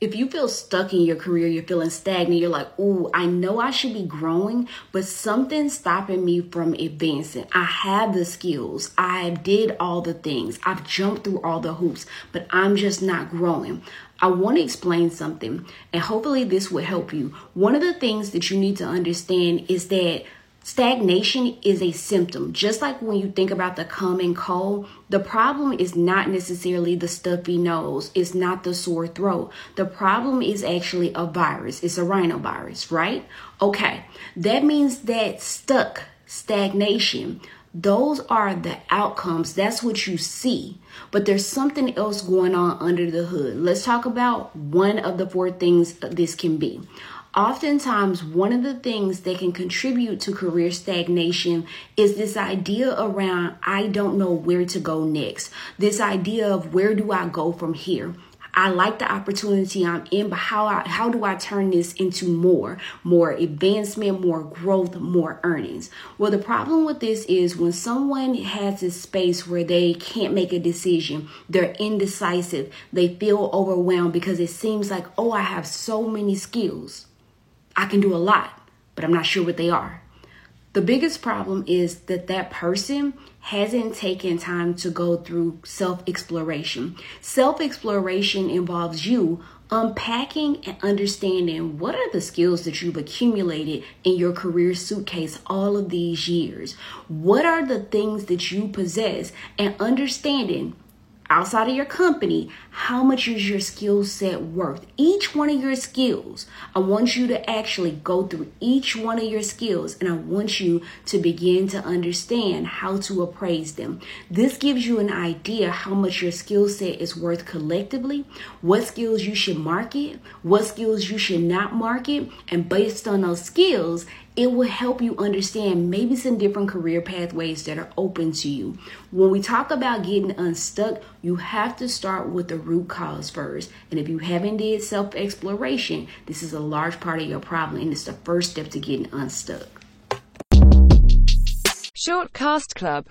if you feel stuck in your career, you're feeling stagnant, you're like, oh, I know I should be growing, but something's stopping me from advancing. I have the skills, I did all the things, I've jumped through all the hoops, but I'm just not growing. I want to explain something, and hopefully, this will help you. One of the things that you need to understand is that Stagnation is a symptom. Just like when you think about the common cold, the problem is not necessarily the stuffy nose, it's not the sore throat. The problem is actually a virus, it's a rhinovirus, right? Okay, that means that stuck, stagnation, those are the outcomes. That's what you see. But there's something else going on under the hood. Let's talk about one of the four things this can be. Oftentimes, one of the things that can contribute to career stagnation is this idea around I don't know where to go next. This idea of where do I go from here? I like the opportunity I'm in, but how I, how do I turn this into more, more advancement, more growth, more earnings? Well, the problem with this is when someone has this space where they can't make a decision, they're indecisive, they feel overwhelmed because it seems like, oh, I have so many skills. I can do a lot, but I'm not sure what they are. The biggest problem is that that person hasn't taken time to go through self exploration. Self exploration involves you unpacking and understanding what are the skills that you've accumulated in your career suitcase all of these years. What are the things that you possess and understanding outside of your company, how much is your skill set worth? Each one of your skills, I want you to actually go through each one of your skills and I want you to begin to understand how to appraise them. This gives you an idea how much your skill set is worth collectively, what skills you should market, what skills you should not market, and based on those skills, it will help you understand maybe some different career pathways that are open to you. When we talk about getting unstuck, you have to start with the root cause first. And if you haven't did self-exploration, this is a large part of your problem and it's the first step to getting unstuck. Short Cast Club